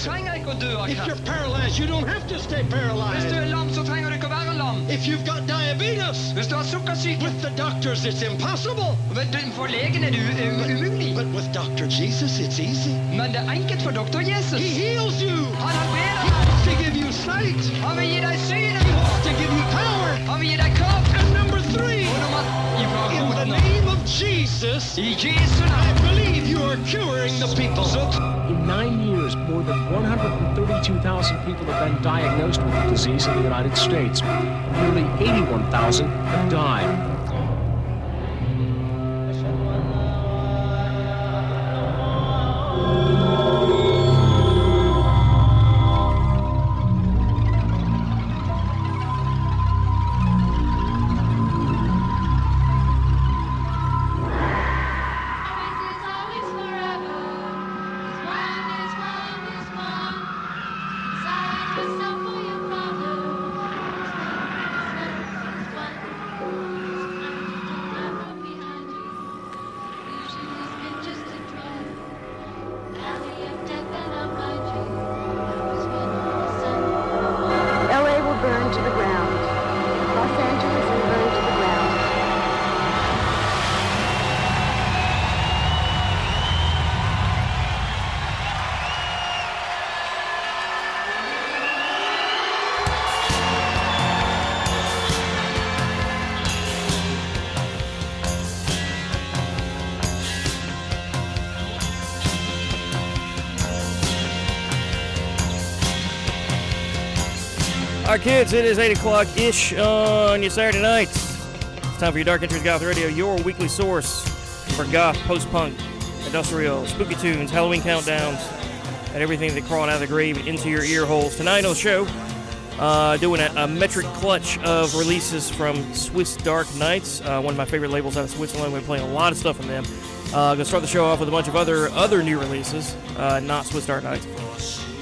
trenger ikke å av If you're paralyzed, you don't have to stay Hvis du paralyzed. er lam, så trenger du ikke være lam. If you've got diabetes, Hvis du har sukkersyke, with the doctors, it's impossible. for legen er det umulig. But with Dr. Jesus, it's easy. Men det er enkelt for doktor Jesus. He heals you. Han har He wants to give you sight. Han vil gi deg He wants to give you power. Han vil gi deg kraft. And number three, in the name of Jesus, I believe you are curing the people. In nine years, more than 132,000 people have been diagnosed with the disease in the United States. Nearly 81,000 have died. Kids, it is 8 o'clock ish on your Saturday nights. It's time for your Dark Entries Goth Radio, your weekly source for goth, post punk, industrial, spooky tunes, Halloween countdowns, and everything that crawling out of the grave into your ear holes. Tonight on the show, uh, doing a, a metric clutch of releases from Swiss Dark Nights, uh, one of my favorite labels out of Switzerland. We've been playing a lot of stuff from them. Uh, gonna start the show off with a bunch of other other new releases, uh, not Swiss Dark Nights.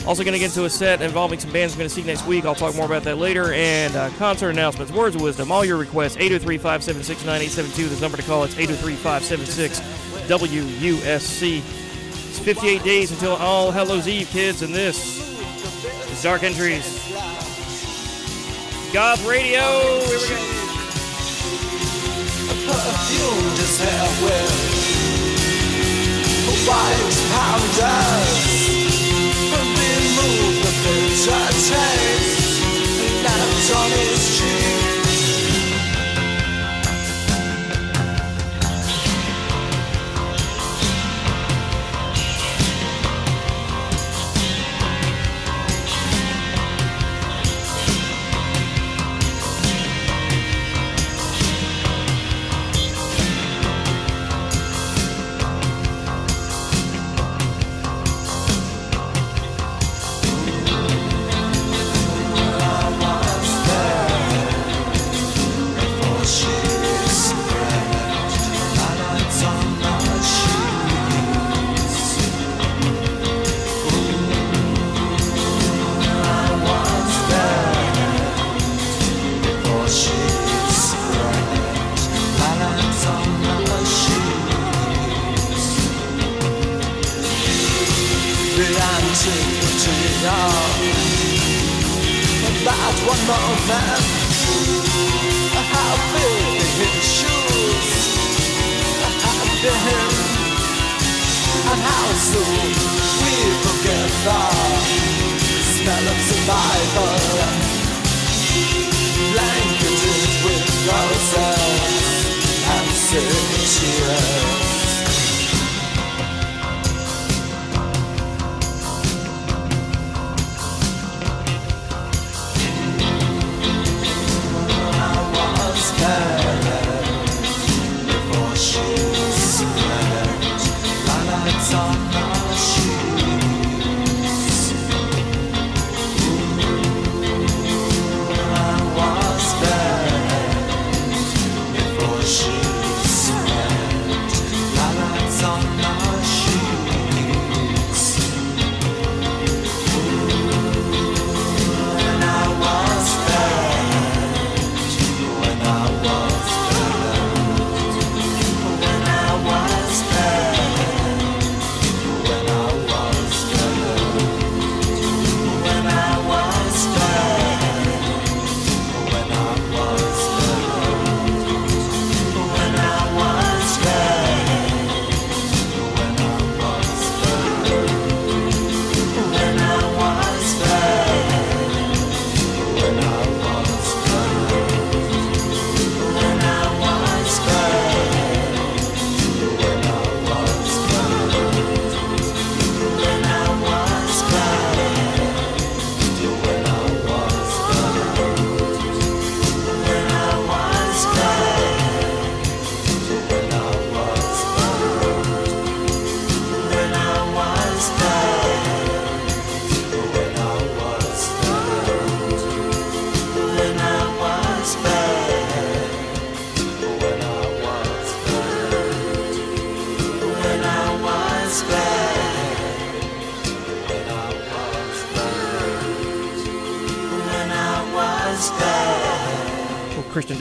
Also, going to get into a set involving some bands we're going to see next week. I'll talk more about that later. And uh, concert announcements, words of wisdom, all your requests 803 576 9872. The number to call it's 803 576 WUSC. It's 58 days until All Hallows Eve, kids, and this is Dark Entries. Goth Radio. Here we go. hair with white the bitter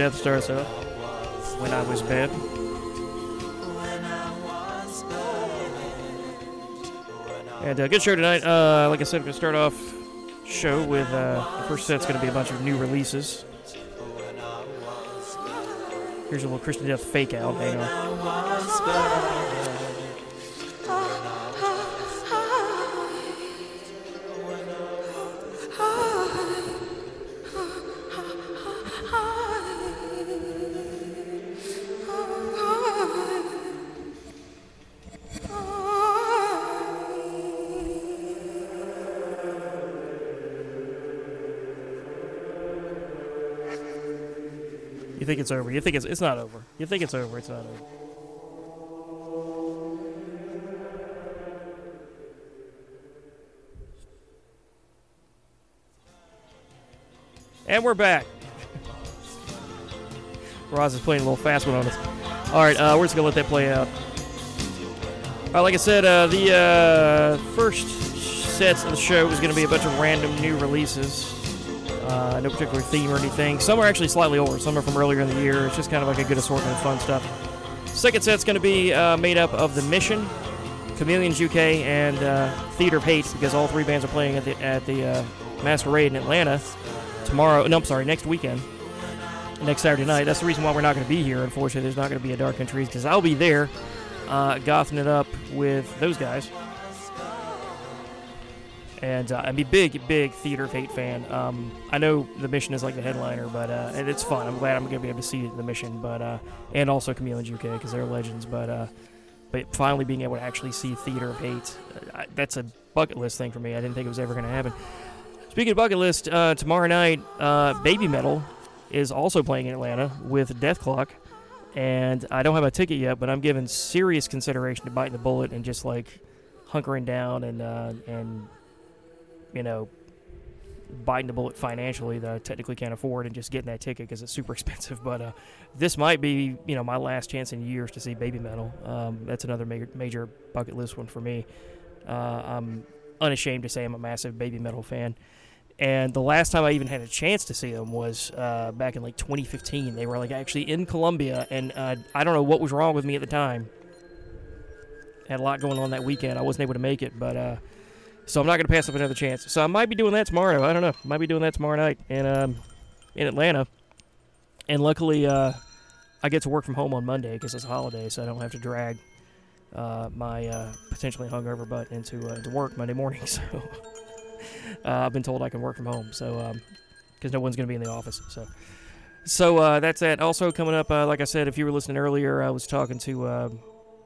Death starts up. When I was bad. And uh, good show tonight. Uh, like I said, we're gonna start off show with uh, the first set's gonna be a bunch of new releases. Here's a little Christian Death fake out. Hang on. It's over. You think it's it's not over. You think it's over. It's not over. And we're back. Rozz is playing a little fast one on us. All right, uh, we're just gonna let that play out. All right, like I said, uh, the uh, first sets of the show was gonna be a bunch of random new releases. Uh, no particular theme or anything. Some are actually slightly older. Some are from earlier in the year. It's just kind of like a good assortment of fun stuff. Second set's going to be uh, made up of The Mission, Chameleons UK, and uh, Theatre of Hate because all three bands are playing at the at the uh, Masquerade in Atlanta tomorrow. No, I'm sorry, next weekend, next Saturday night. That's the reason why we're not going to be here. Unfortunately, there's not going to be a Dark Entries because I'll be there, uh, gothing it up with those guys. And uh, I'm a big, big Theatre of Hate fan. Um, I know the mission is like the headliner, but uh, and it's fun. I'm glad I'm gonna be able to see the mission, but uh, and also Chameleons UK because they're legends. But uh, but finally being able to actually see Theatre of Hate, uh, that's a bucket list thing for me. I didn't think it was ever gonna happen. Speaking of bucket list, uh, tomorrow night, uh, Baby Metal is also playing in Atlanta with Dethklok, and I don't have a ticket yet, but I'm giving serious consideration to biting the bullet and just like hunkering down and and you know, biting the bullet financially that I technically can't afford and just getting that ticket because it's super expensive. But uh, this might be, you know, my last chance in years to see Baby Metal. Um, that's another major, major bucket list one for me. Uh, I'm unashamed to say I'm a massive Baby Metal fan. And the last time I even had a chance to see them was uh, back in like 2015. They were like actually in Columbia, and uh, I don't know what was wrong with me at the time. Had a lot going on that weekend. I wasn't able to make it, but uh, so I'm not going to pass up another chance. So I might be doing that tomorrow. I don't know. Might be doing that tomorrow night in um, in Atlanta. And luckily, uh, I get to work from home on Monday because it's a holiday, so I don't have to drag uh, my uh, potentially hungover butt into uh, to work Monday morning. So uh, I've been told I can work from home. So because no one's going to be in the office. So so uh, that's that. Also coming up, uh, like I said, if you were listening earlier, I was talking to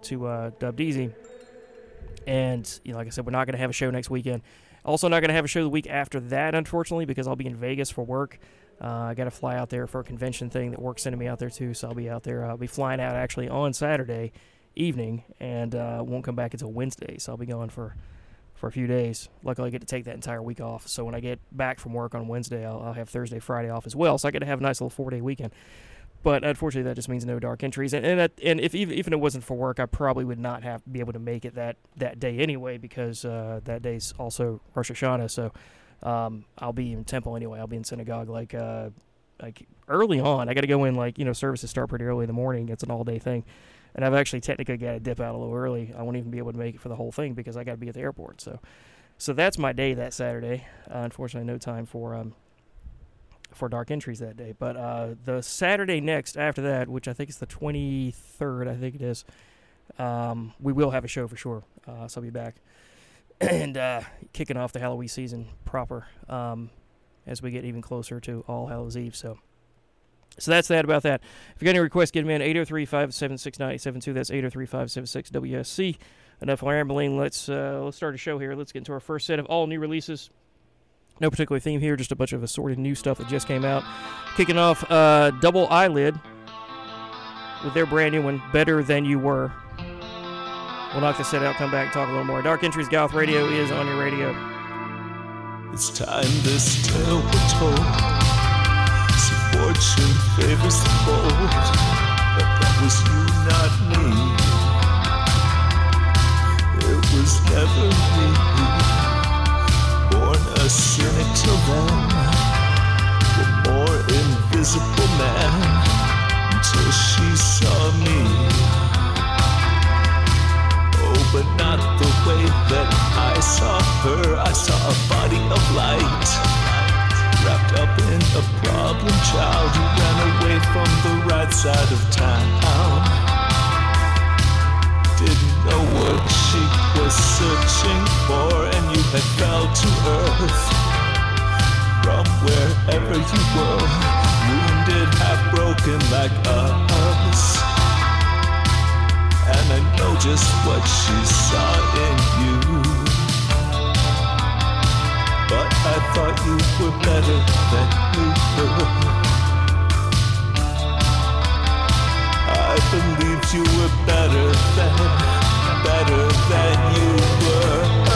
to Dub Deezy, and you know, like I said, we're not going to have a show next weekend. Also, not going to have a show the week after that, unfortunately, because I'll be in Vegas for work. Uh, I got to fly out there for a convention thing that work's sending me out there too, so I'll be out there. I'll be flying out actually on Saturday evening, and uh, won't come back until Wednesday. So I'll be gone for for a few days. Luckily, I get to take that entire week off. So when I get back from work on Wednesday, I'll, I'll have Thursday, Friday off as well. So I get to have a nice little four day weekend. But unfortunately, that just means no dark entries. And and, that, and if even, it wasn't for work, I probably would not have be able to make it that that day anyway because uh, that day's also Rosh Hashanah. So um, I'll be in temple anyway. I'll be in synagogue like uh, like early on. I got to go in like you know services start pretty early in the morning. It's an all day thing. And I've actually technically got to dip out a little early. I won't even be able to make it for the whole thing because I got to be at the airport. So, so that's my day that Saturday. Uh, unfortunately, no time for um, for dark entries that day. But uh, the Saturday next after that, which I think is the 23rd, I think it is, um, we will have a show for sure. Uh, so I'll be back and uh, kicking off the Halloween season proper um, as we get even closer to All Hallows Eve. So. So that's that about that. If you got any requests, get them in 803 576 9872. That's 803 576 WSC. Enough rambling. Let's uh, let's start a show here. Let's get into our first set of all new releases. No particular theme here, just a bunch of assorted new stuff that just came out. Kicking off uh, Double Eyelid with their brand new one, Better Than You Were. We'll knock this set out, come back, talk a little more. Dark Entries Goth Radio is on your radio. It's time this tale we're told. See, fortune favors the bold, but that was you, not me. It was never me cynic till then. The more invisible man until she saw me. Oh, but not the way that I saw her. I saw a body of light wrapped up in a problem child who ran away from the right side of town know what she was searching for, and you had fell to earth from wherever you were, wounded, half broken like us. And I know just what she saw in you. But I thought you were better than you. I believed you were better than better than you were.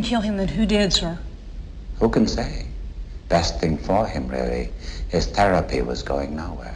didn't kill him, then who did, sir? Who can say? Best thing for him, really. His therapy was going nowhere.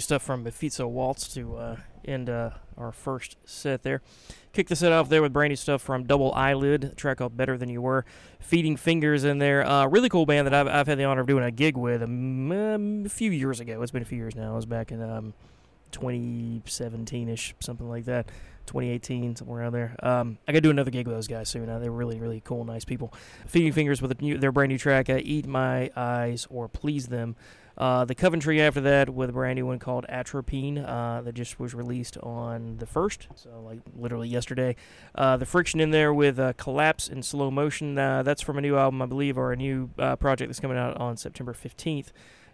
Stuff from Mephisto Walz to uh, end uh, our first set there. Kick the set off there with brandy stuff from Double Eyelid, track called Better Than You Were. Feeding Fingers in there. Uh, really cool band that I've, I've had the honor of doing a gig with um, a few years ago. It's been a few years now. It was back in um, 2017 ish, something like that. 2018, somewhere around there. Um, I got to do another gig with those guys soon. Uh, they're really, really cool, nice people. Feeding Fingers with new, their brand new track, uh, Eat My Eyes or Please Them. Uh, the Coventry after that with a brand new one called Atropine uh, that just was released on the 1st, so like literally yesterday. Uh, the Frixion in there with uh, Collapse in Slow Motion. Uh, that's from a new album, I believe, or a new project that's coming out on September 15th.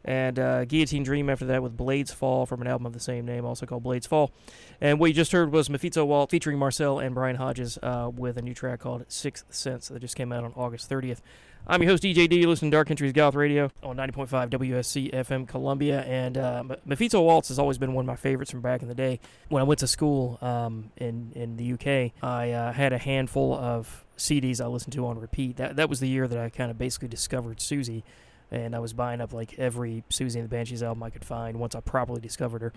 And Guillotine Dream after that with Blades Fall from an album of the same name, also called Blades Fall. And what you just heard was Mephisto Walz featuring Marselle and Brian Hodges with a new track called Sixth Sense that just came out on August 30th. I'm your host, DJ. You listen to Dark Entries Goth Radio on 90.5 WUSC FM Columbia. And uh, Mephisto Walz has always been one of my favorites from back in the day. When I went to school um, in, in the UK, I uh, had a handful of CDs I listened to on repeat. That, that was the year that I kind of basically discovered Siouxsie. And I was buying up like every Siouxsie and the Banshees album I could find once I properly discovered her.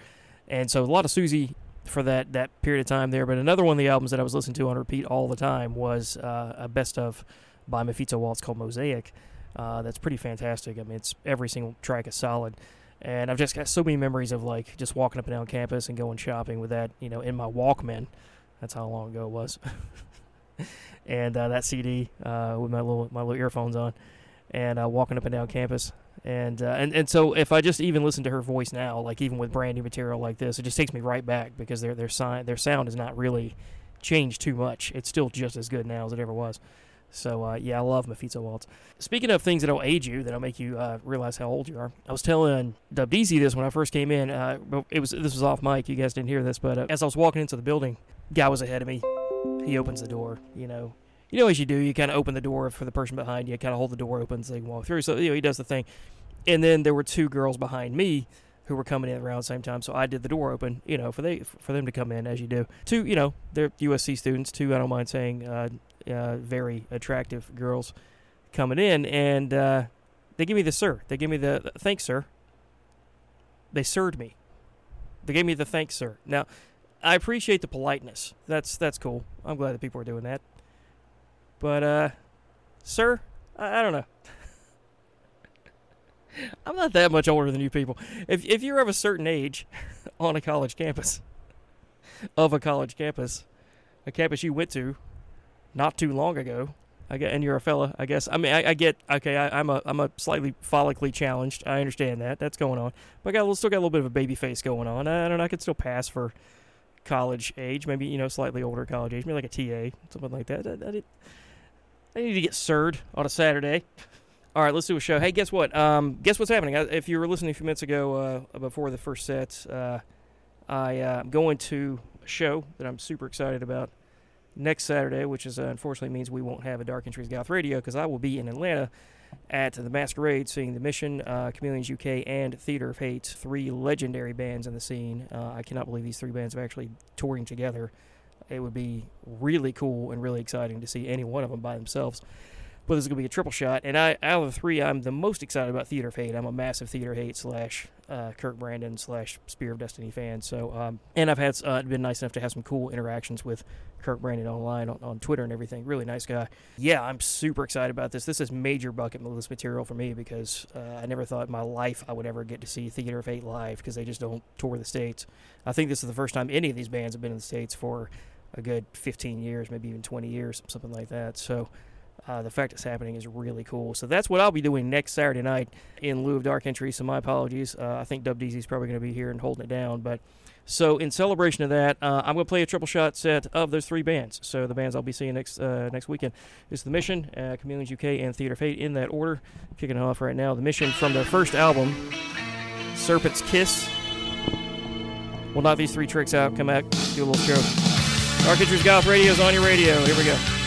And so a lot of Siouxsie for that, that period of time there. But another one of the albums that I was listening to on repeat all the time was uh, a best of by Mephisto Walz called Mosaic. Uh, that's pretty fantastic. I mean, it's every single track is solid, and I've just got so many memories of like just walking up and down campus and going shopping with that, you know, in my Walkman. That's how long ago it was. and uh, that CD uh, with my little my little earphones on, and uh, walking up and down campus. And, uh, and and so if I just even listen to her voice now, like even with brand new material like this, it just takes me right back because their their sign their sound has not really changed too much. It's still just as good now as it ever was. So uh, yeah, I love Mephisto Walz. Speaking of things that'll age you, that'll make you uh, realize how old you are. I was telling Dub DZ this when I first came in. Uh, it was this was off mic. You guys didn't hear this, but uh, as I was walking into the building, guy was ahead of me. He opens the door. You know, you know as you do. You kind of open the door for the person behind you. Kind of hold the door open so they can walk through. So you know he does the thing. And then there were two girls behind me who were coming in around the same time. So I did the door open, you know, for they for them to come in as you do. Two, you know, they're USC students. Two, I don't mind saying, uh, uh, very attractive girls coming in, and uh, they give me the sir. They give me the thanks, sir. They sirred me. They gave me the thanks, sir. Now, I appreciate the politeness. That's that's cool. I'm glad that people are doing that. But, uh, sir, I, I don't know. I'm not that much older than you people. If if you're of a certain age on a college campus, of a college campus, a campus you went to not too long ago, I get, and you're a fella, I guess. I mean, I, I get okay. I, I'm a I'm a slightly follically challenged. I understand that. That's going on, but I got a still got a little bit of a baby face going on. I don't know. I could still pass for college age, maybe you know slightly older college age, maybe like a TA, something like that. I, I, I need to get sirred on a Saturday. All right, let's do a show. Hey, guess what? Um, guess what's happening? If you were listening a few minutes ago, uh, before the first set, uh, I uh, am going to a show that I'm super excited about next Saturday, which is uh, unfortunately means we won't have a Dark Entries Goth Radio because I will be in Atlanta at the Masquerade, seeing the Mission, uh, Chameleons UK, and Theatre of Hate, three legendary bands in the scene. Uh, I cannot believe these three bands are actually touring together. It would be really cool and really exciting to see any one of them by themselves. But this is going to be a triple shot. And I, out of the three, I'm the most excited about Theatre of Hate. I'm a massive Theatre of Hate slash uh, Kirk Brandon slash Spear of Destiny fan. So, um, and I've had uh, been nice enough to have some cool interactions with Kirk Brandon online on, on Twitter and everything. Really nice guy. Yeah, I'm super excited about this. This is major bucket list material for me because uh, I never thought in my life I would ever get to see Theatre of Hate live because they just don't tour the states. I think this is the first time any of these bands have been in the states for a good 15 years, maybe even 20 years, something like that. So. Uh, the fact it's happening is really cool. So that's what I'll be doing next Saturday night in lieu of Dark Entry. So my apologies. Uh, I think Dub is probably going to be here and holding it down. But so in celebration of that, uh, I'm going to play a triple shot set of those three bands. So the bands I'll be seeing next uh, next weekend is the Mission, uh, Chameleons UK, and Theater Fate in that order. Kicking off right now. The Mission from their first album, Serpent's Kiss. We'll knock these three tricks out. Come back, do a little show. Dark Entries Goth Radio is on your radio. Here we go.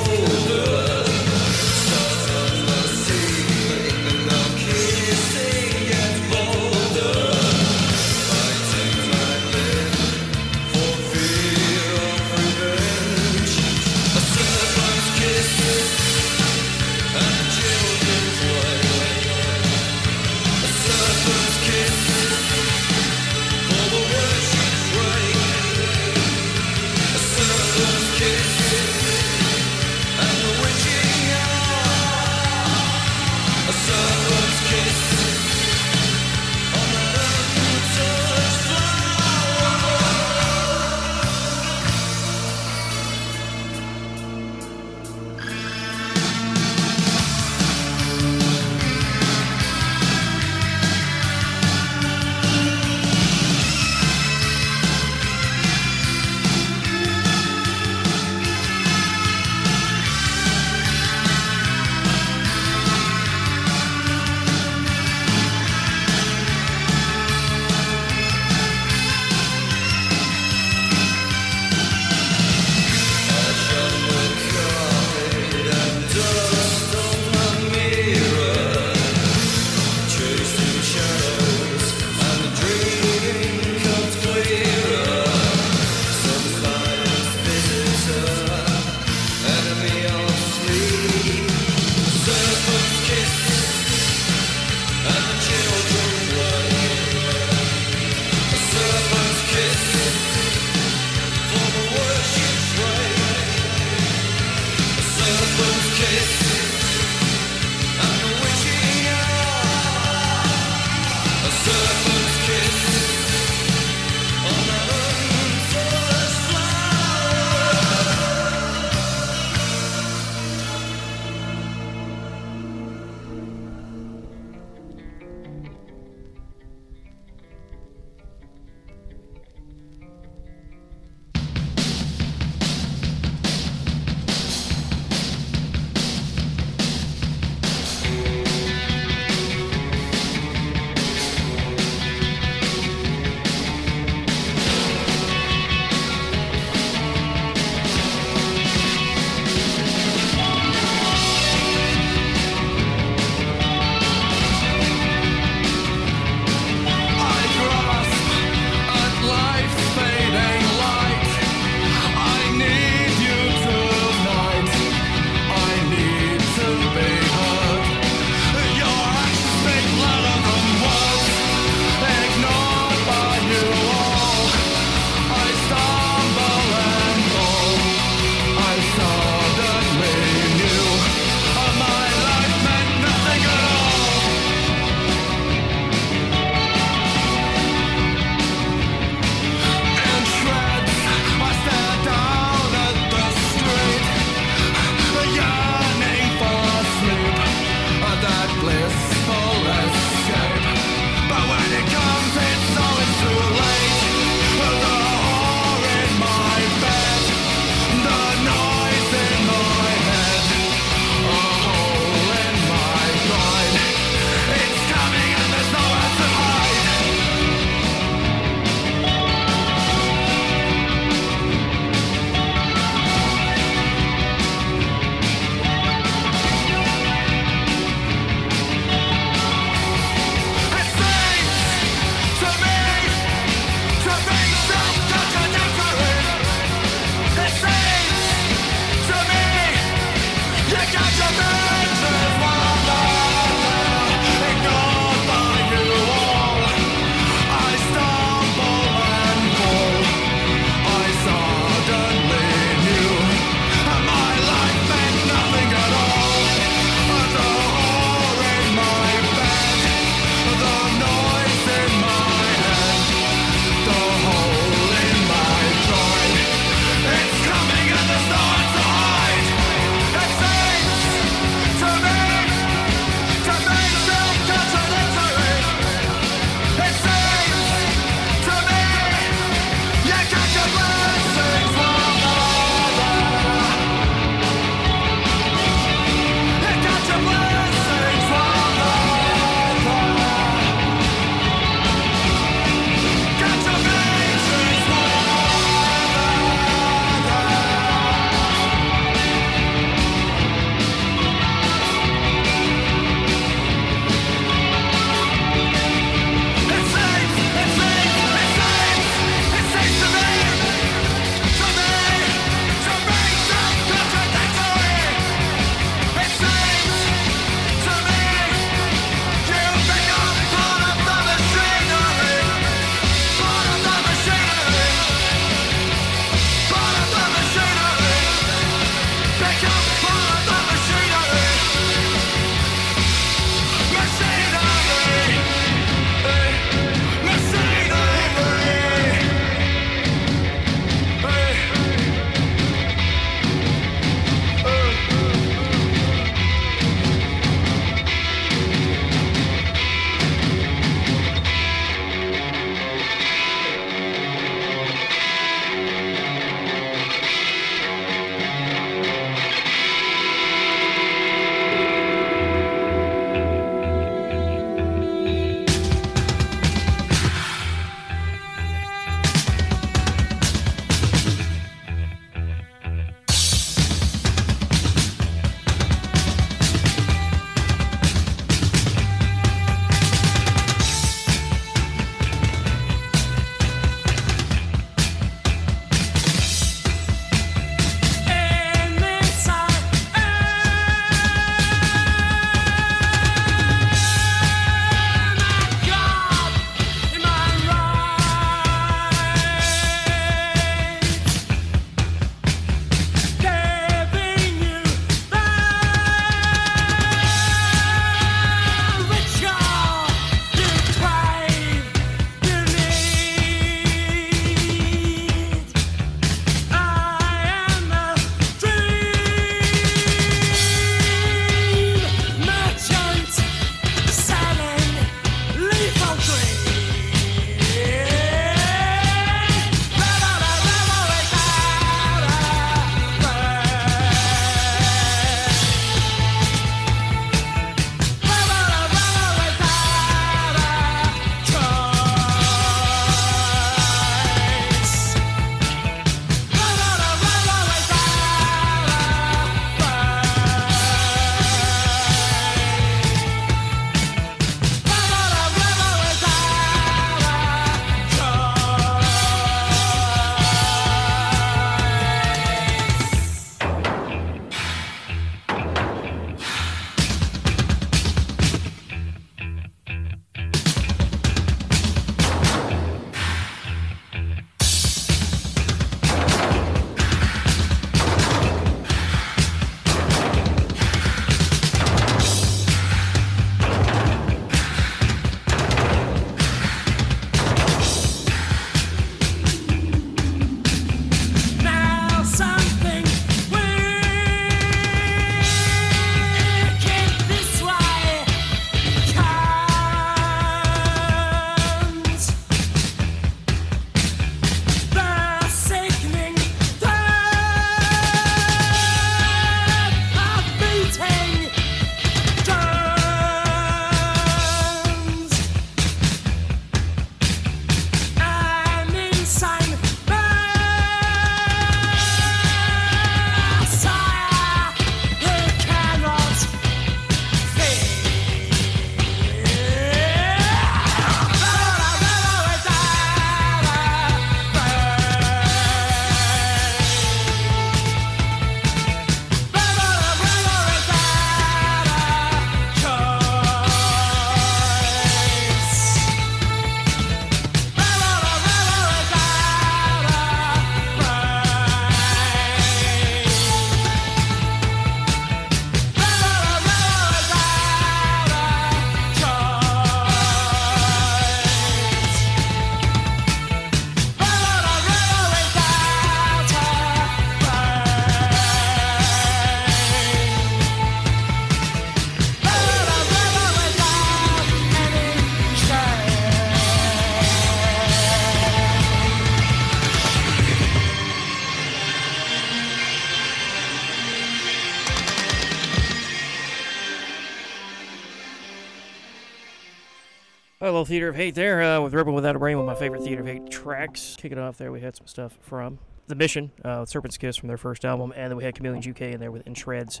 Theatre of Hate there uh, with Rebel Without a Brain, one of my favorite Theatre of Hate tracks. Kick it off there, we had some stuff from The Mission, uh, with Serpent's Kiss from their first album, and then we had Chameleons UK in there with In Shreds,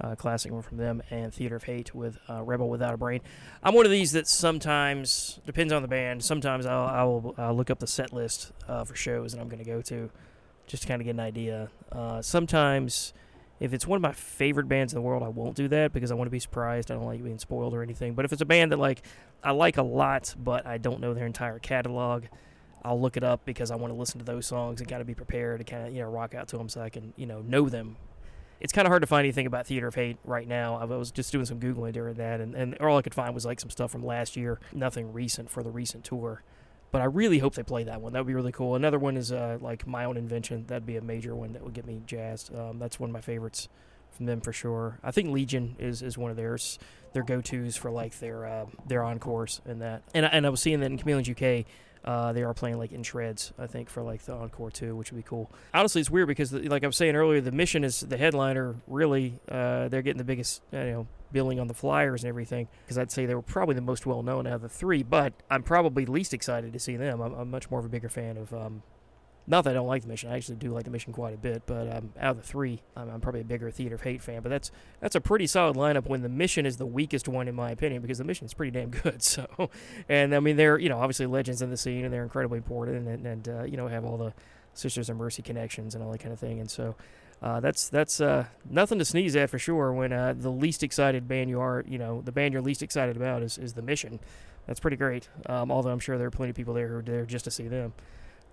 uh, classic one from them, and Theatre of Hate with uh, Rebel Without a Brain. I'm one of these that sometimes, depends on the band, sometimes I'll, I'll, I'll look up the set list uh, for shows that I'm going to go to just to kind of get an idea. Uh, sometimes, if it's one of my favorite bands in the world, I won't do that because I want to be surprised. I don't like being spoiled or anything. But if it's a band that like I like a lot, but I don't know their entire catalog, I'll look it up because I want to listen to those songs and got to be prepared to kind of you know rock out to them so I can you know know them. It's kind of hard to find anything about Theatre of Hate right now. I was just doing some googling during that, and, and all I could find was like some stuff from last year. Nothing recent for the recent tour. But I really hope they play that one. That would be really cool. Another one is uh, like My Own Invention. That'd be a major one that would get me jazzed. Um, that's one of my favorites from them for sure. I think Legion is, is one of theirs, their go tos for like their uh, their encores and that. And and I was seeing that in Chameleons UK. Uh, they are playing like in shreds, I think, for like the encore too, which would be cool. Honestly, it's weird because, like I was saying earlier, the mission is the headliner. Really, uh, they're getting the biggest, you know, billing on the flyers and everything. Because I'd say they were probably the most well known out of the three. But I'm probably least excited to see them. I'm, I'm much more of a bigger fan of um, not that I don't like the mission. I actually do like the mission quite a bit. But um, out of the three, I'm, I'm probably a bigger Theatre of Hate fan. But that's that's a pretty solid lineup when the mission is the weakest one in my opinion because the mission is pretty damn good. So, and I mean they're you know obviously legends in the scene and they're incredibly important and and uh, you know have all the Sisters of Mercy connections and all that kind of thing. And so. Uh, that's that's uh, nothing to sneeze at for sure. When uh, the least excited band you are, you know, the band you're least excited about is, is the Mission. That's pretty great. Um, although I'm sure there are plenty of people there who are there just to see them.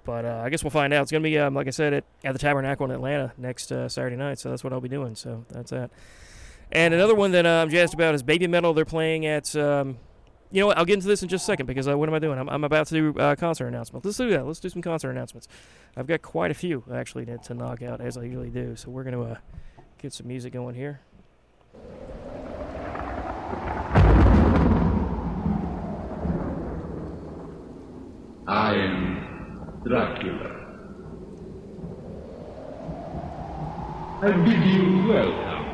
But uh, I guess we'll find out. It's gonna be, um, like I said, at, at the Tabernacle in Atlanta next uh, Saturday night. So that's what I'll be doing. So that's that. And another one that uh, I'm jazzed about is Baby Metal. They're playing at. Um, you know what? I'll get into this in just a second because uh, what am I doing? I'm, I'm about to do uh, concert announcements. Let's do that. Let's do some concert announcements. I've got quite a few actually to, to knock out as I usually do. So we're gonna uh, get some music going here. I am Dracula. I bid you welcome.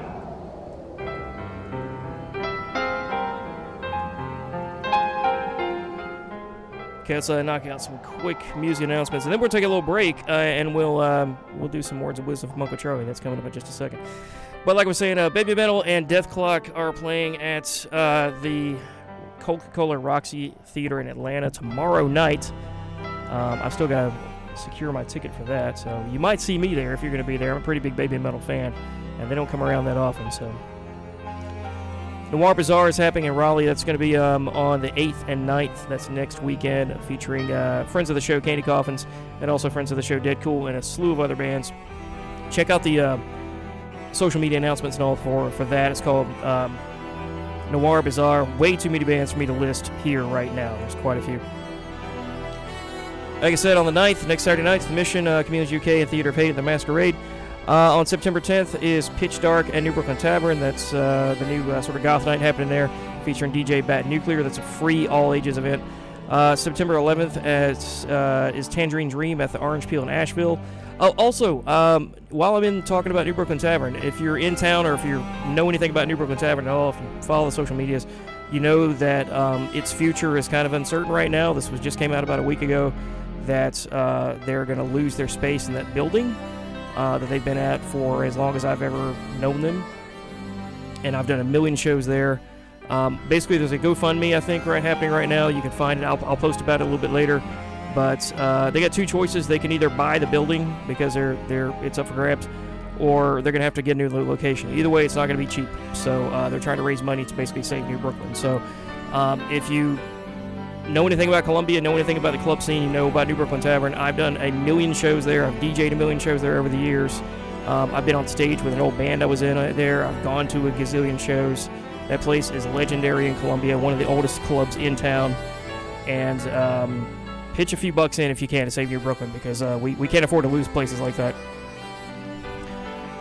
Let's uh, knock out some quick music announcements, and then we'll take a little break, uh, and we'll um, we'll do some words of wisdom from Uncle Charlie. That's coming up in just a second. But like I was saying, uh, Baby Metal and Dethklok are playing at uh, the Coca-Cola Roxy Theater in Atlanta tomorrow night. Um, I've still got to secure my ticket for that, so you might see me there if you're going to be there. I'm a pretty big Baby Metal fan, and they don't come around that often, so. Noir Bazaar is happening in Raleigh. That's going to be um, on the 8th and 9th. That's next weekend, featuring uh, friends of the show, Candy Coffins, and also friends of the show, Dead Cool, and a slew of other bands. Check out the uh, social media announcements and all for, for that. It's called um, Noir Bazaar. Way too many bands for me to list here right now. There's quite a few. Like I said, on the 9th, next Saturday night, the Mission, uh, UK, and Theatre of Hate, the Masquerade. Uh, on September 10th is Pitch Dark at New Brooklyn Tavern. That's uh, the new uh, sort of goth night happening there, featuring DJ Bat Nuclear. That's a free all ages event. Uh, September 11th as, uh, is Tangerine Dream at the Orange Peel in Asheville. Oh, also, um, while I'm in talking about New Brooklyn Tavern, if you're in town or if you know anything about New Brooklyn Tavern at all, if you follow the social medias, you know that um, its future is kind of uncertain right now. This was just came out about a week ago that uh, they're going to lose their space in that building uh, that they've been at for as long as I've ever known them. And I've done a million shows there. Um, basically, there's a GoFundMe, I think, right happening right now. You can find it. I'll, I'll post about it a little bit later. But uh, they got two choices. They can either buy the building because they're they're it's up for grabs, or they're gonna have to get a new location. Either way, it's not gonna be cheap. So uh, they're trying to raise money to basically save New Brooklyn. So um, if you know anything about Columbia, know anything about the club scene, you know about New Brooklyn Tavern. I've done a million shows there. I've DJed a million shows there over the years. Um, I've been on stage with an old band I was in uh, there. I've gone to a gazillion shows. That place is legendary in Columbia, one of the oldest clubs in town. And um, pitch a few bucks in if you can to save New Brooklyn because uh, we, we can't afford to lose places like that.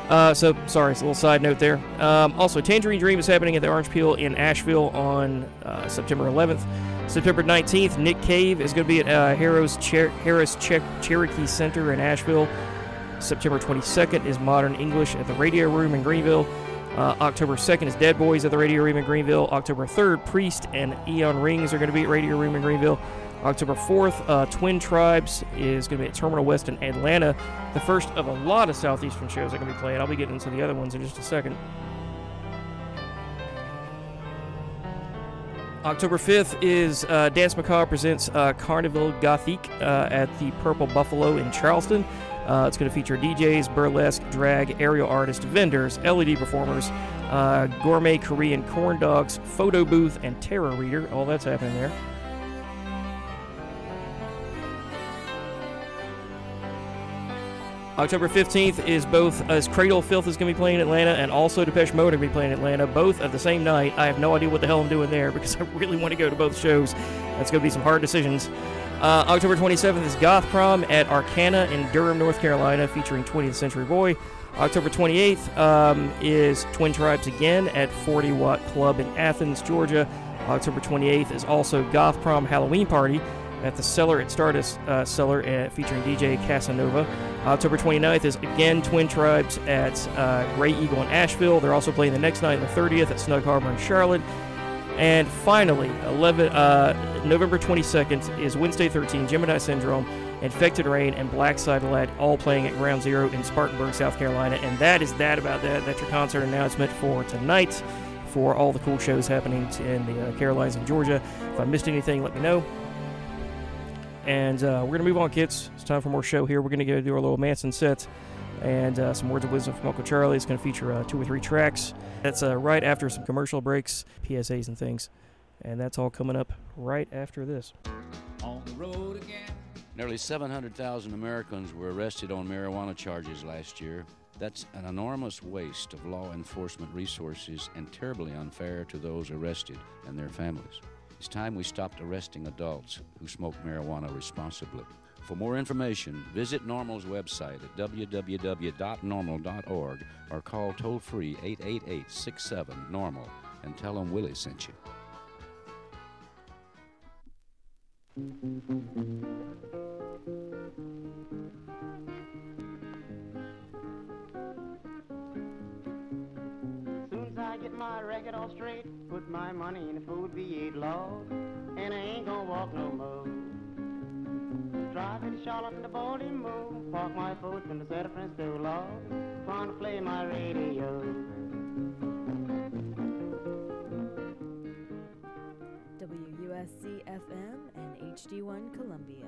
Uh, so, sorry, it's a little side note there. Um, also, Tangerine Dream is happening at the Orange Peel in Asheville on uh, September 11th. September 19th, Nick Cave is going to be at uh, Harrah's, Cher- Harrah's Cher- Cherokee Center in Asheville. September 22nd is Modern English at the Radio Room in Greenville. Uh, October 2nd is Dead Boys at the Radio Room in Greenville. October 3rd, Priest and Eon Rings are going to be at Radio Room in Greenville. October 4th, uh, Twin Tribes is going to be at Terminal West in Atlanta. The first of a lot of Southeastern shows are going to be playing. I'll be getting into the other ones in just a second. October 5th is uh, Dance Macabre presents uh, Carnival Gothique uh, at the Purple Buffalo in Charleston. Uh, it's going to feature DJs, burlesque, drag, aerial artists, vendors, LED performers, uh, gourmet Korean corn dogs, photo booth, and tarot reader. All that's happening there. October 15th is both as Cradle Filth is going to be playing in Atlanta and also Depeche Mode are going to be playing in Atlanta, both at the same night. I have no idea what the hell I'm doing there because I really want to go to both shows. That's going to be some hard decisions. Uh, October 27th is Goth Prom at Arcana in Durham, North Carolina, featuring 20th Century Boy. October 28th um, is Twin Tribes again at 40 Watt Club in Athens, Georgia. October 28th is also Goth Prom Halloween Party at the Cellar at Stardust uh, Cellar uh, featuring DJ Casanova. October 29th is again Twin Tribes at uh, Grey Eagle in Asheville. They're also playing the next night, the 30th, at Snug Harbor in Charlotte. And finally, 11, uh, November 22nd is Wednesday 13, Gemini Syndrome, Infected Rain, and Black Satellite, all playing at Ground Zero in Spartanburg, South Carolina. And that is that about that. That's your concert announcement for tonight for all the cool shows happening in the uh, Carolinas and Georgia. If I missed anything, let me know. And uh, we're going to move on, kids. It's time for more show here. We're going to go do our little Manson set and uh, some words of wisdom from Uncle Charlie. It's going to feature uh, two or three tracks. That's uh, right after some commercial breaks, PSAs, and things. And that's all coming up right after this. On the road again. Nearly 700,000 Americans were arrested on marijuana charges last year. That's an enormous waste of law enforcement resources and terribly unfair to those arrested and their families. It's time we stopped arresting adults who smoke marijuana responsibly. For more information, visit NORML's website at www.norml.org or call toll free 888 67 Normal and tell them Willie sent you. Soon my record all straight, put my money in a food V8 log, and I ain't gonna walk no more. Drive to Charlotte in the Baltimore, park my foot in the San Francisco log, trying to play my radio. WUSC FM and HD1 Columbia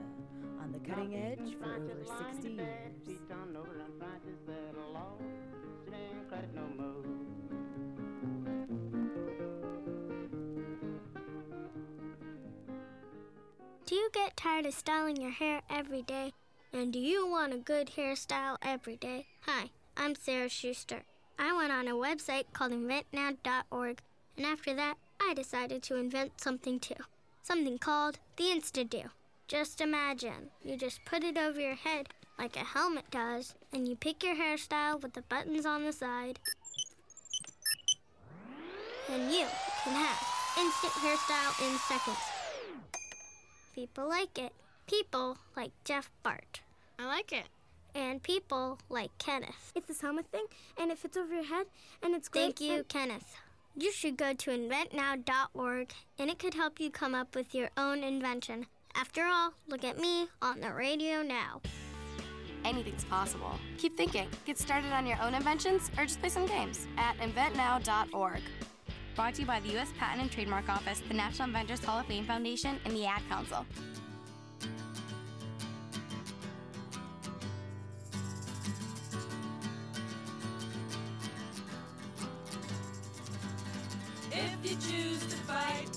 on the cutting edge for over 60 years. You get tired of styling your hair every day? And do you want a good hairstyle every day? Hi, I'm Sarah Schuster. I went on a website called inventnow.org, and after that, I decided to invent something too. Something called the Insta-Do. Just imagine, you just put it over your head like a helmet does, and you pick your hairstyle with the buttons on the side. And you can have instant hairstyle in seconds. People like it. People like Jeff Bart. I like it. And people like Kenneth. It's this helmet thing, and it fits over your head, and it's great. Thank you, Kenneth. You should go to inventnow.org, and it could help you come up with your own invention. After all, look at me on the radio now. Anything's possible. Keep thinking. Get started on your own inventions or just play some games at inventnow.org. Brought to you by the U.S. Patent and Trademark Office, the National Inventors Hall of Fame Foundation, and the Ad Council. If you choose to fight,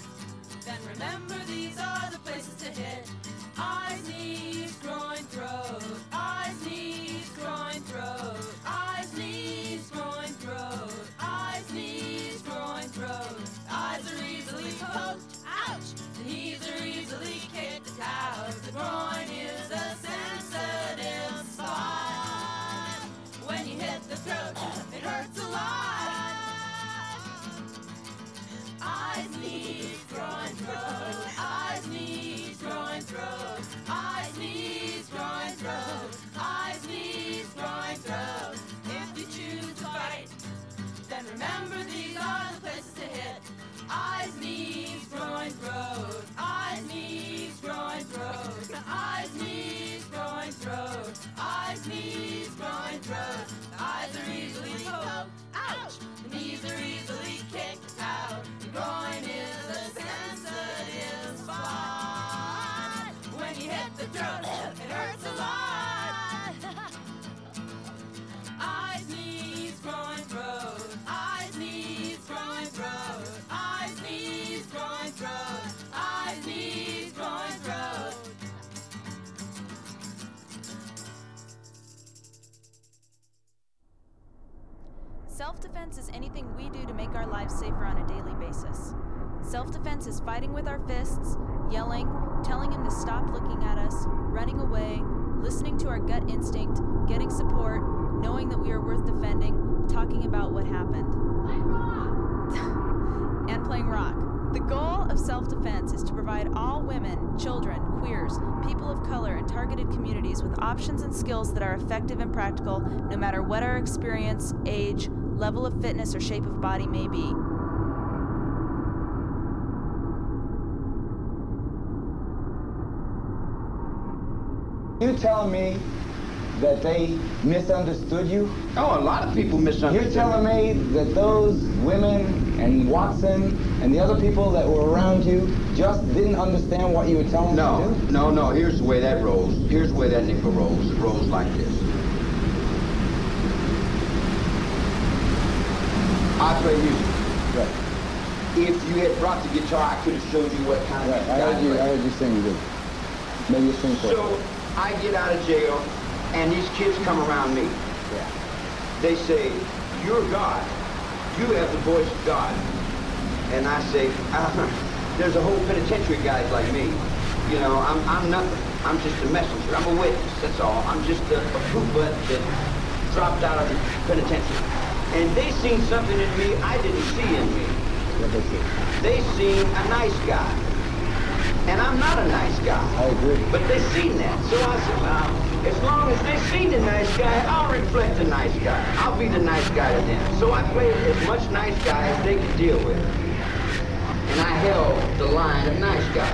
then remember these are the places to hit. Eyes, knees, groin, throat. Eyes, knees, groin, throat. Eyes, knees, groin, Eyes are easily poked. Ouch! The knees are easily kicked out. The groin is a sensitive spot. When you hit the throat, it hurts a lot. Eyes, knees, groin, throat. Eyes, knees, groin, throat. Eyes, knees, groin, throat. Eyes, knees, groin, throat. Eyes, knees, groin, throat. Eyes, knees, groin, throat. Eyes are easily poked. Ouch! The knees are easily kicked out. The groin is a sensitive spot. When you hit the throat, it hurts a lot. Self defense is anything we do to make our lives safer on a daily basis. Self defense is fighting with our fists, yelling, telling him to stop looking at us, running away, listening to our gut instinct, getting support, knowing that we are worth defending, talking about what happened. Rock. and playing rock. The goal of self defense is to provide all women, children, queers, people of color, and targeted communities with options and skills that are effective and practical no matter what our experience, age, level of fitness, or shape of body may be. You telling me that they misunderstood you? Oh, a lot of people misunderstood. You're telling me that those women and Watson and the other people that were around you just didn't understand what you were telling No, them to do? no, no. No, here's the way that rolls. Here's the way that nickel rolls. It rolls like this. I play music. Right. If you had brought the guitar, I could have showed you what kind of Right. I guy heard you. I heard you sing good. Maybe you sing for. So I get out of jail, and these kids come around me. They say, "You're God. You have the voice of God." And I say, uh, "There's a whole penitentiary guys like me. You know, I'm I'm nothing. I'm just a messenger. I'm a witness. That's all. I'm just a, a poop butt that dropped out of the penitentiary." And they seen something in me I didn't see in me. What They seen a nice guy. And I'm not a nice guy. I agree. But they seen that. So I said, well, as long as they seen the nice guy, I'll reflect the nice guy. I'll be the nice guy to them. So I played as much nice guy as they could deal with. And I held the line of nice guy.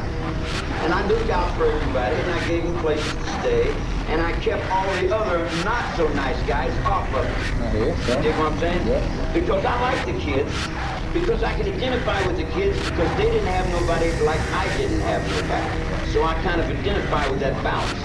And I looked out for everybody, and I gave them places to stay. And I kept all the other not so nice guys off of them. I hear you. You dig what I'm saying? Because I like the kids. Because I can identify with the kids because they didn't have nobody like I didn't have nobody. So I kind of identify with that balance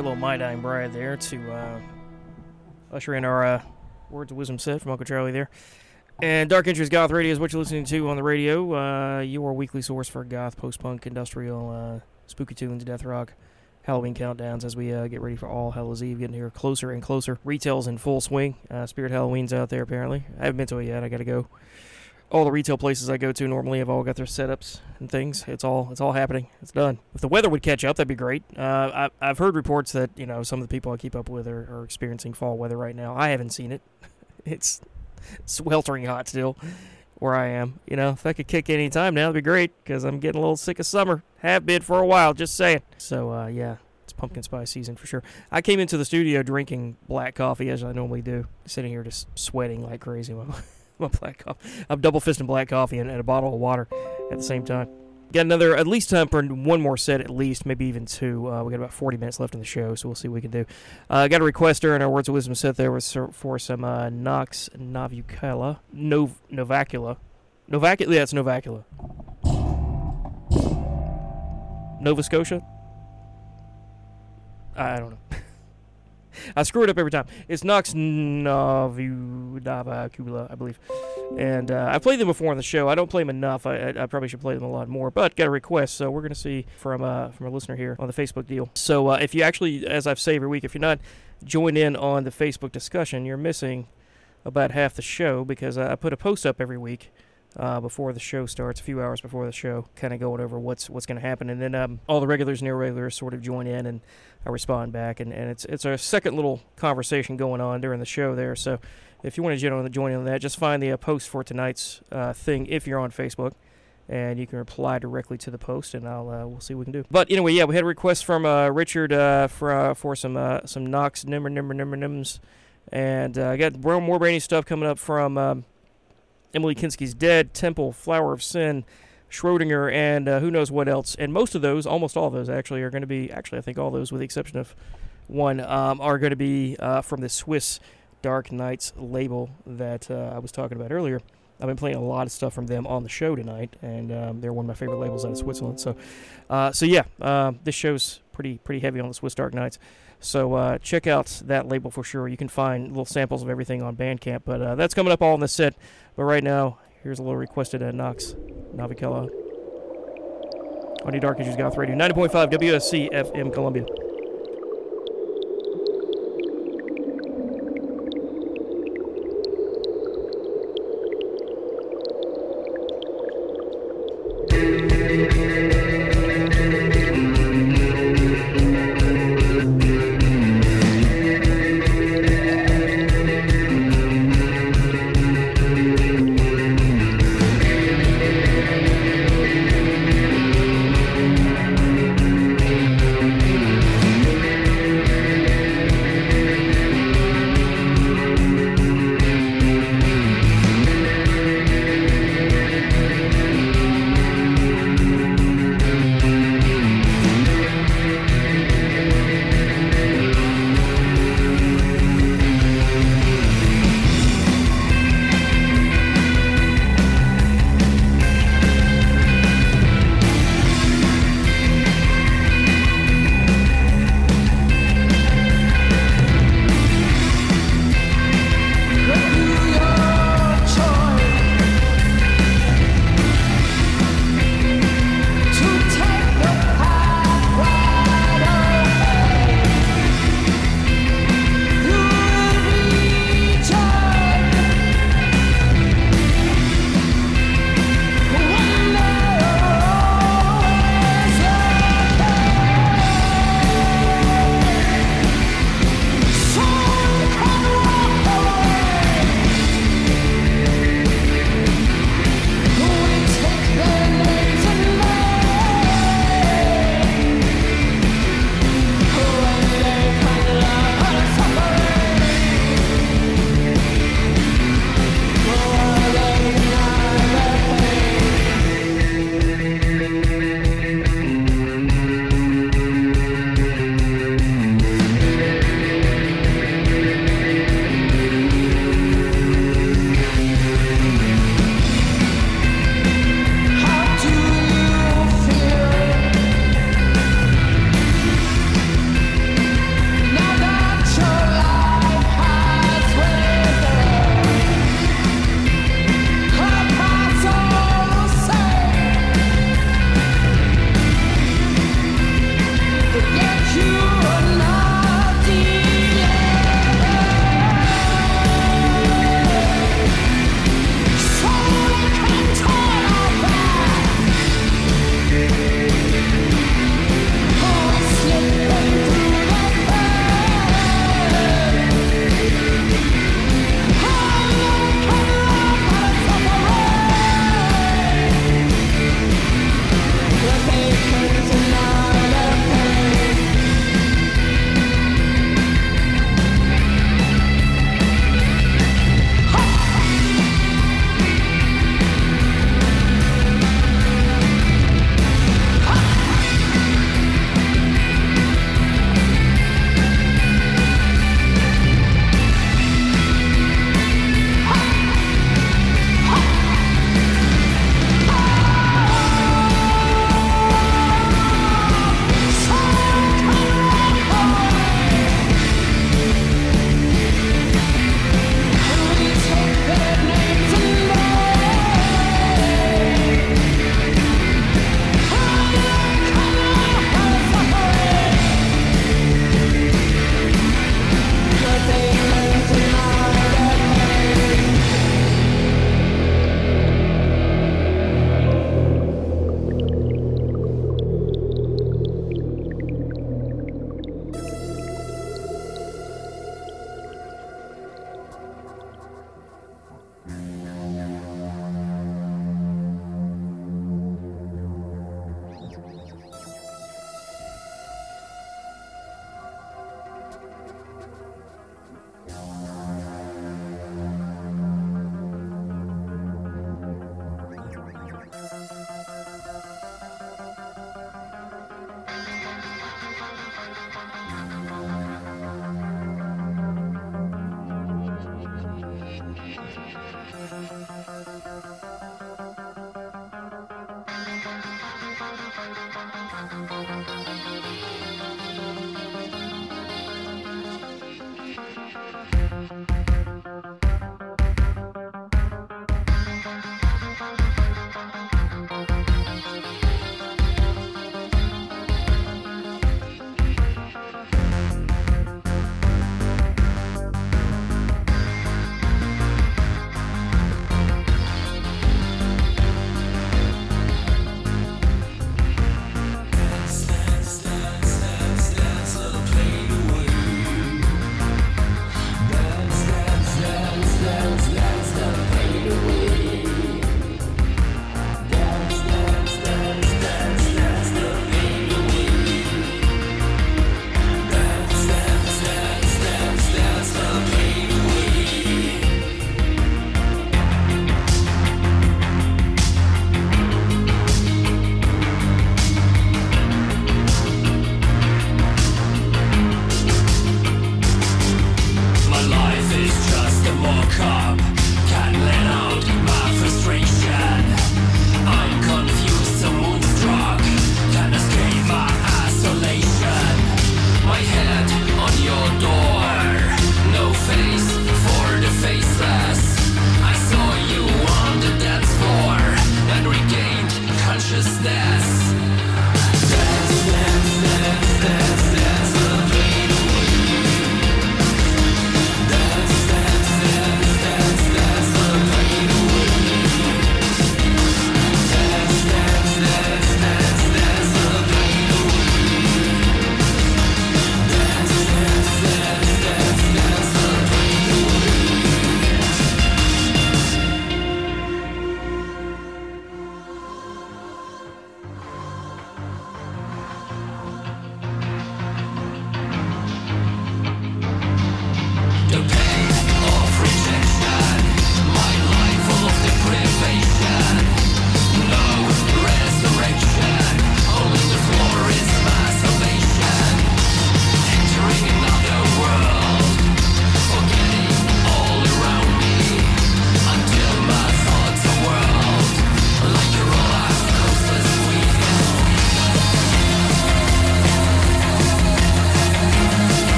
Our little My Dying Bride there to uh, usher in our uh, words of wisdom set from Uncle Charlie there. And Dark Entries Goth Radio is what you're listening to on the radio. Uh, your weekly source for goth, post punk, industrial, uh, spooky tunes, death rock, Halloween countdowns as we uh, get ready for All Hallows Eve, getting here closer and closer. Retail's in full swing. Uh, Spirit Halloween's out there apparently. I haven't been to it yet. I got to go. All the retail places I go to normally have all got their setups and things. It's all it's all happening. It's done. If the weather would catch up, that'd be great. Uh, I, I've heard reports that you know some of the people I keep up with are, are experiencing fall weather right now. I haven't seen it. It's sweltering hot still where I am. You know, if I could kick any time now, that'd be great because I'm getting a little sick of summer. Have been for a while, just saying. So, uh, yeah, it's pumpkin spice season for sure. I came into the studio drinking black coffee as I normally do, sitting here just sweating like crazy. My, black coffee. I'm double fisting black coffee and, and a bottle of water at the same time. Got another, at least time for one more set, at least, maybe even two. Uh, we got about 40 minutes left in the show, so we'll see what we can do. Uh, got a request during our Words of Wisdom set there was for some uh, Nox. Nov- Novacula. Novacula? Yeah, it's Novacula. Nova Scotia? I don't know. I screw it up every time. It's Nox Novacula, I believe. And uh, I've played them before on the show. I don't play them enough. I, I, I probably should play them a lot more. But got a request, so we're going to see from uh, from a listener here on the Facebook deal. So uh, if you actually, as I've said every week, if you're not joined in on the Facebook discussion, you're missing about half the show because I I put a post up every week uh, before the show starts, a few hours before the show, kind of going over what's what's going to happen, and then um, all the regulars and irregulars sort of join in, and I respond back, and, and it's it's a second little conversation going on during the show there. So if you want to join, in on that, just find the uh, post for tonight's uh, thing if you're on Facebook. And you can reply directly to the post, and I'll uh, we'll see what we can do. But anyway, yeah, we had a request from uh, Richard uh, for uh, for some some Nox nimmer nimmer nimmer nims, and I got more brainy stuff coming up from um, Emily Kinsky's Dead, Temple, Flower of Sin, Schrodinger, and uh, who knows what else. And most of those, almost all of those, actually, are going to be, actually, I think all those, with the exception of one, um, are going to be uh, from the Swiss Dark Nights label that uh, I was talking about earlier. I've been playing a lot of stuff from them on the show tonight, and um, they're one of my favorite labels out of Switzerland. So, uh, so yeah, uh, this show's pretty pretty heavy on the Swiss Dark Nights. So uh, check out that label for sure. You can find little samples of everything on Bandcamp, but uh, that's coming up all in the set. But right now, here's a little requested uh, Nox Novacula on your Dark Ages Goth Radio, 90.5 WUSC FM Columbia.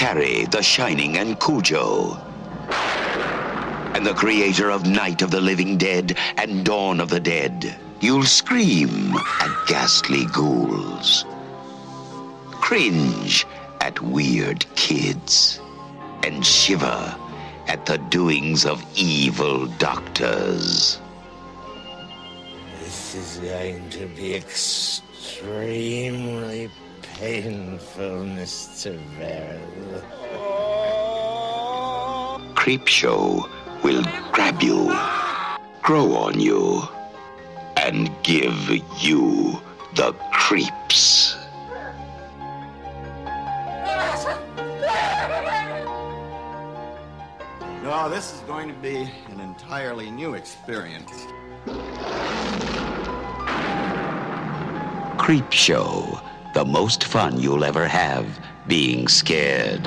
Carrie, The Shining, and Cujo. And the creator of Night of the Living Dead and Dawn of the Dead. You'll scream at ghastly ghouls. Cringe at weird kids. And shiver at the doings of evil doctors. This is going to be extremely painful, Mr. Verrill. Creepshow will grab you, grow on you, and give you the creeps. No, this is going to be an entirely new experience. Creepshow, the most fun you'll ever have being scared.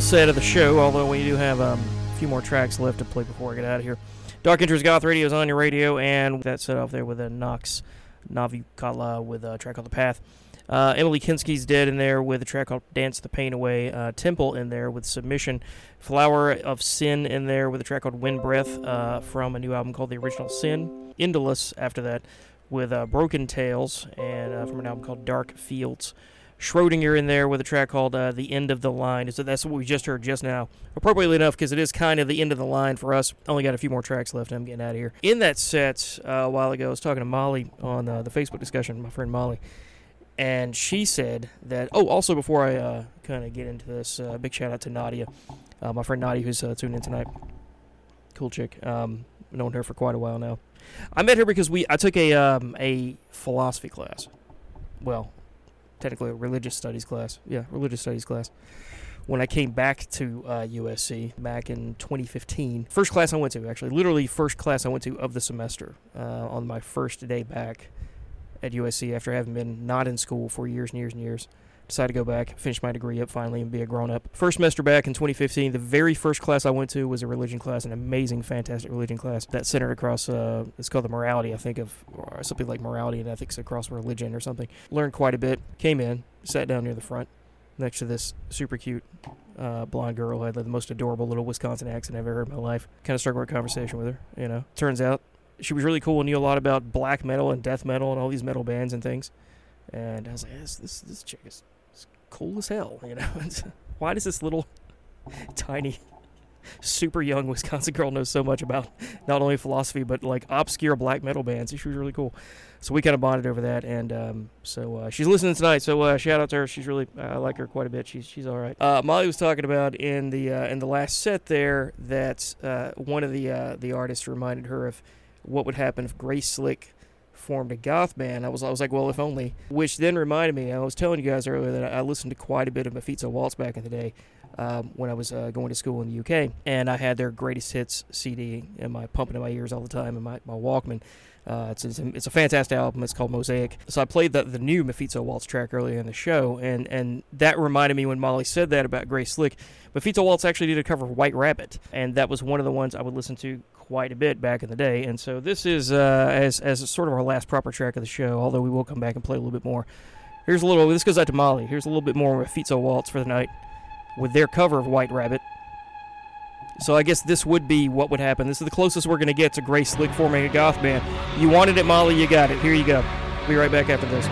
Full set of the show, although we do have um, a few more tracks left to play before I get out of here. Dark Entries Goth Radio is on your radio, and that set off there with a Nox Novacula with a track called The Path. Uh, Emily Kinsky's dead in there with a track called Dance the Pain Away. Uh, Temple in there with Submission. Flower of Sin in there with a track called Wind Breath uh, from a new album called The Original Sin. Endelos after that with uh, Broken Tales and uh, from an album called Dark Fields. Schrodinger in there with a track called uh, The End of the Line. So that's what we just heard just now. Appropriately enough, because it is kind of the end of the line for us. Only got a few more tracks left, I'm getting out of here. In that set, uh, a while ago, I was talking to Molly on uh, the Facebook discussion, my friend Molly, and she said that. Oh, also before I uh, kind of get into this, uh, big shout out to Nadia, uh, my friend Nadia, who's tuning in tonight. Cool chick. Um, known her for quite a while now. I met her because we I took a um, a philosophy class. Well, technically a religious studies class. Yeah, religious studies class. When I came back to uh, USC back in 2015, first class I went to actually, literally first class I went to of the semester uh, on my first day back at USC after having been not in school for years and years and years. Decided to go back, finish my degree up finally, and be a grown up. First semester back in 2015, the very first class I went to was a religion class, an amazing, fantastic religion class that centered across, uh, it's called the morality, I think, of or something like morality and ethics across religion or something. Learned quite a bit. Came in, sat down near the front next to this super cute uh, blonde girl who had the most adorable little Wisconsin accent I've ever heard in my life. Kind of struck a conversation with her, you know. Turns out she was really cool and knew a lot about black metal and death metal and all these metal bands and things. And I was like, this this, this chick is cool as hell, you know. Why does this little tiny super young Wisconsin girl know so much about not only philosophy but like obscure black metal bands? She was really cool. So we kind of bonded over that, and um, so uh, she's listening tonight. So uh, shout out to her. She's really uh, I like her quite a bit. She's she's all right. Uh, Molly was talking about in the uh, in the last set there that uh, one of the the artists reminded her of what would happen if Grace Slick formed a goth band. I was I was like, well, if only. Which then reminded me. I was telling you guys earlier that I listened to quite a bit of Mephisto Walz back in the day. Um, when I was uh, going to school in the UK, and I had their greatest hits CD in my pumping in my ears all the time in my, my Walkman. Uh, it's, it's, a, it's a fantastic album. It's called Mosaic. So I played the, the new Mephisto Walz track earlier in the show, and, and that reminded me when Molly said that about Grace Slick. Mephisto Walz actually did a cover of White Rabbit, and that was one of the ones I would listen to quite a bit back in the day. And so this is uh, as as sort of our last proper track of the show. Although we will come back and play a little bit more. Here's a little. This goes out to Molly. Here's a little bit more Mephisto Walz for the night, with their cover of White Rabbit. So I guess this would be what would happen. This is the closest we're going to get to Grace Slick forming a goth band. You wanted it, Molly. You got it. Here you go. Be right back after this.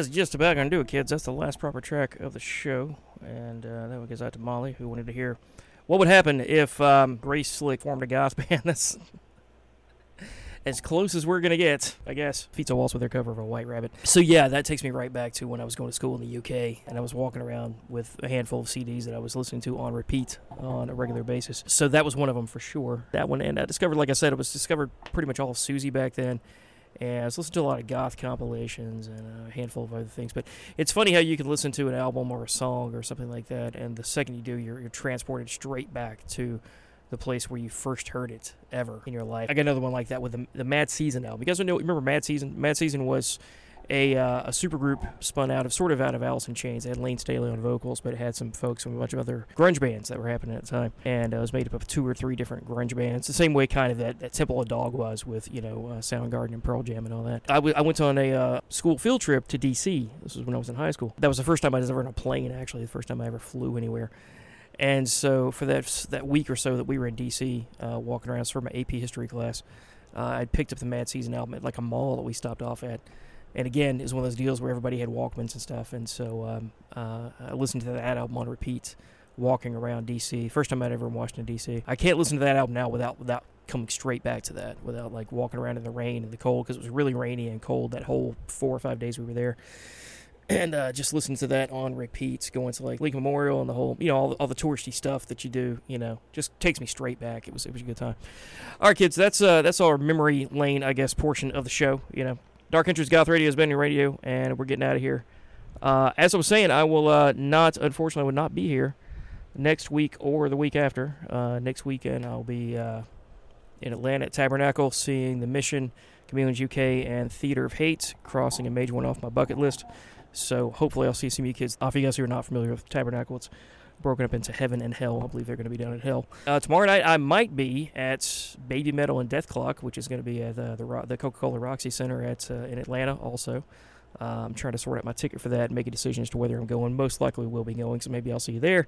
Is just about going to do it, kids. That's the last proper track of the show. And uh, that one goes out to Molly, who wanted to hear what would happen if um, Grace Slick formed a goth band. That's as close as we're going to get, I guess. Pizza Waltz with their cover of a White Rabbit. So, yeah, that takes me right back to when I was going to school in the UK and I was walking around with a handful of CDs that I was listening to on repeat on a regular basis. So, that was one of them for sure. That one, and I discovered, like I said, it was discovered pretty much all of Siouxsie back then. And I was listening to a lot of goth compilations and a handful of other things. But it's funny how you can listen to an album or a song or something like that, and the second you do, you're, you're transported straight back to the place where you first heard it ever in your life. I got another one like that with the, the Mad Season album. You guys know, remember Mad Season? Mad Season was a, uh, a supergroup spun out of sort of out of Alice in Chains. It had Layne Staley on vocals, but it had some folks from a bunch of other grunge bands that were happening at the time, and uh, it was made up of two or three different grunge bands. The same way kind of that, that Temple of Dog was with you know uh, Soundgarden and Pearl Jam and all that. I, w- I went on a uh, school field trip to D.C. This was when I was in high school. That was the first time I was ever on a plane. Actually, the first time I ever flew anywhere. And so for that that week or so that we were in D.C. Uh, walking around for my AP history class, uh, I picked up the Mad Season album at like a mall that we stopped off at. And again, was one of those deals where everybody had Walkmans and stuff. And so um, uh, I listened to that album on repeat, walking around D.C. First time I'd ever in Washington D.C. I can't listen to that album now without without coming straight back to that, without like walking around in the rain and the cold because it was really rainy and cold that whole four or five days we were there and uh, just listen to that on repeats, going to like League Memorial and the whole, you know, all the, all the touristy stuff that you do, you know, just takes me straight back. It was it was a good time. All right, kids, that's uh that's our memory lane, I guess, portion of the show. You know, Dark Entries Goth Radio has been your radio, and we're getting out of here. Uh, as I was saying, I will uh, not, unfortunately, will not be here next week or the week after. Uh, next weekend, I'll be uh, in Atlanta at Tabernacle seeing the Mission, Chameleons UK, and Theatre of Hate, crossing a major one off my bucket list. So hopefully I'll see some of you kids. If you guys who are not familiar with Tabernacle, it's broken up into heaven and hell. I believe they're going to be down at hell. Uh, tomorrow night I might be at Babymetal and Dethklok, which is going to be at the the, the Coca-Cola Roxy Center at uh, in Atlanta also. Uh, I'm trying to sort out my ticket for that and make a decision as to whether I'm going. Most likely will be going, so maybe I'll see you there.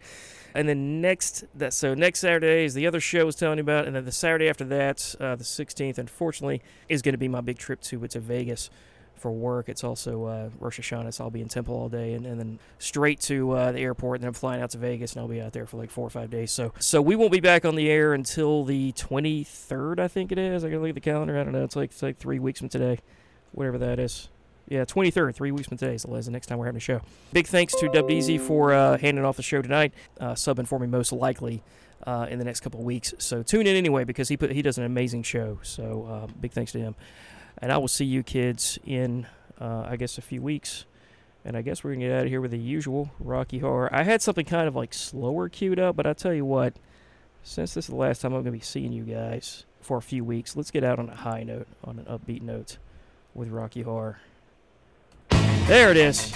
And then next that so next Saturday is the other show I was telling you about, and then the Saturday after that, uh, the 16th, unfortunately, is going to be my big trip to to Vegas for work. It's also uh, Rosh Hashanah, so I'll be in Temple all day, and, and then straight to uh, the airport. And then I'm flying out to Vegas, and I'll be out there for like four or five days. So, so we won't be back on the air until the 23rd, I think it is. I gotta look at the calendar. I don't know. It's like it's like three weeks from today, whatever that is. Yeah, 23rd, three weeks from today is the next time we're having a show. Big thanks to Deezy for uh, handing off the show tonight, uh, subbing for me most likely uh, in the next couple of weeks. So tune in anyway because he put he does an amazing show. So uh, big thanks to him. And I will see you kids in, uh, I guess, a few weeks. And I guess we're going to get out of here with the usual Rocky Horror. I had something kind of like slower queued up, but I tell you what, since this is the last time I'm going to be seeing you guys for a few weeks, let's get out on a high note, on an upbeat note with Rocky Horror. There it is.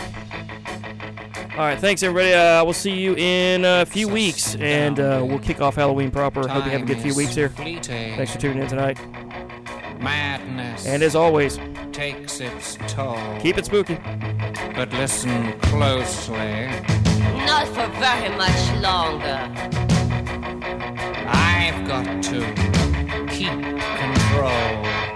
All right, thanks everybody. Uh, we'll see you in a few weeks, and uh, we'll kick off Halloween proper. Hope you have a good few weeks here. Thanks for tuning in tonight. Madness. And as always, takes its toll. keep it spooky. But listen closely. Not for very much longer. I've got to keep control.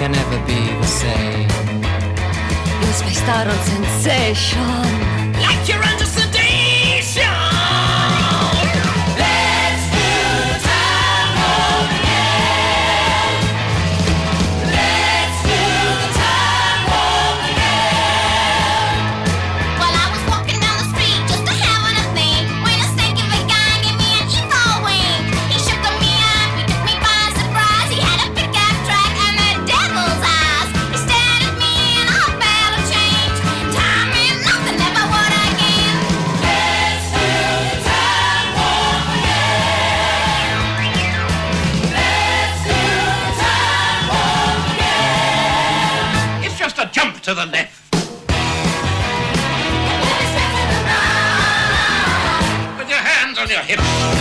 can never be the same. You're based out on sensation. hip.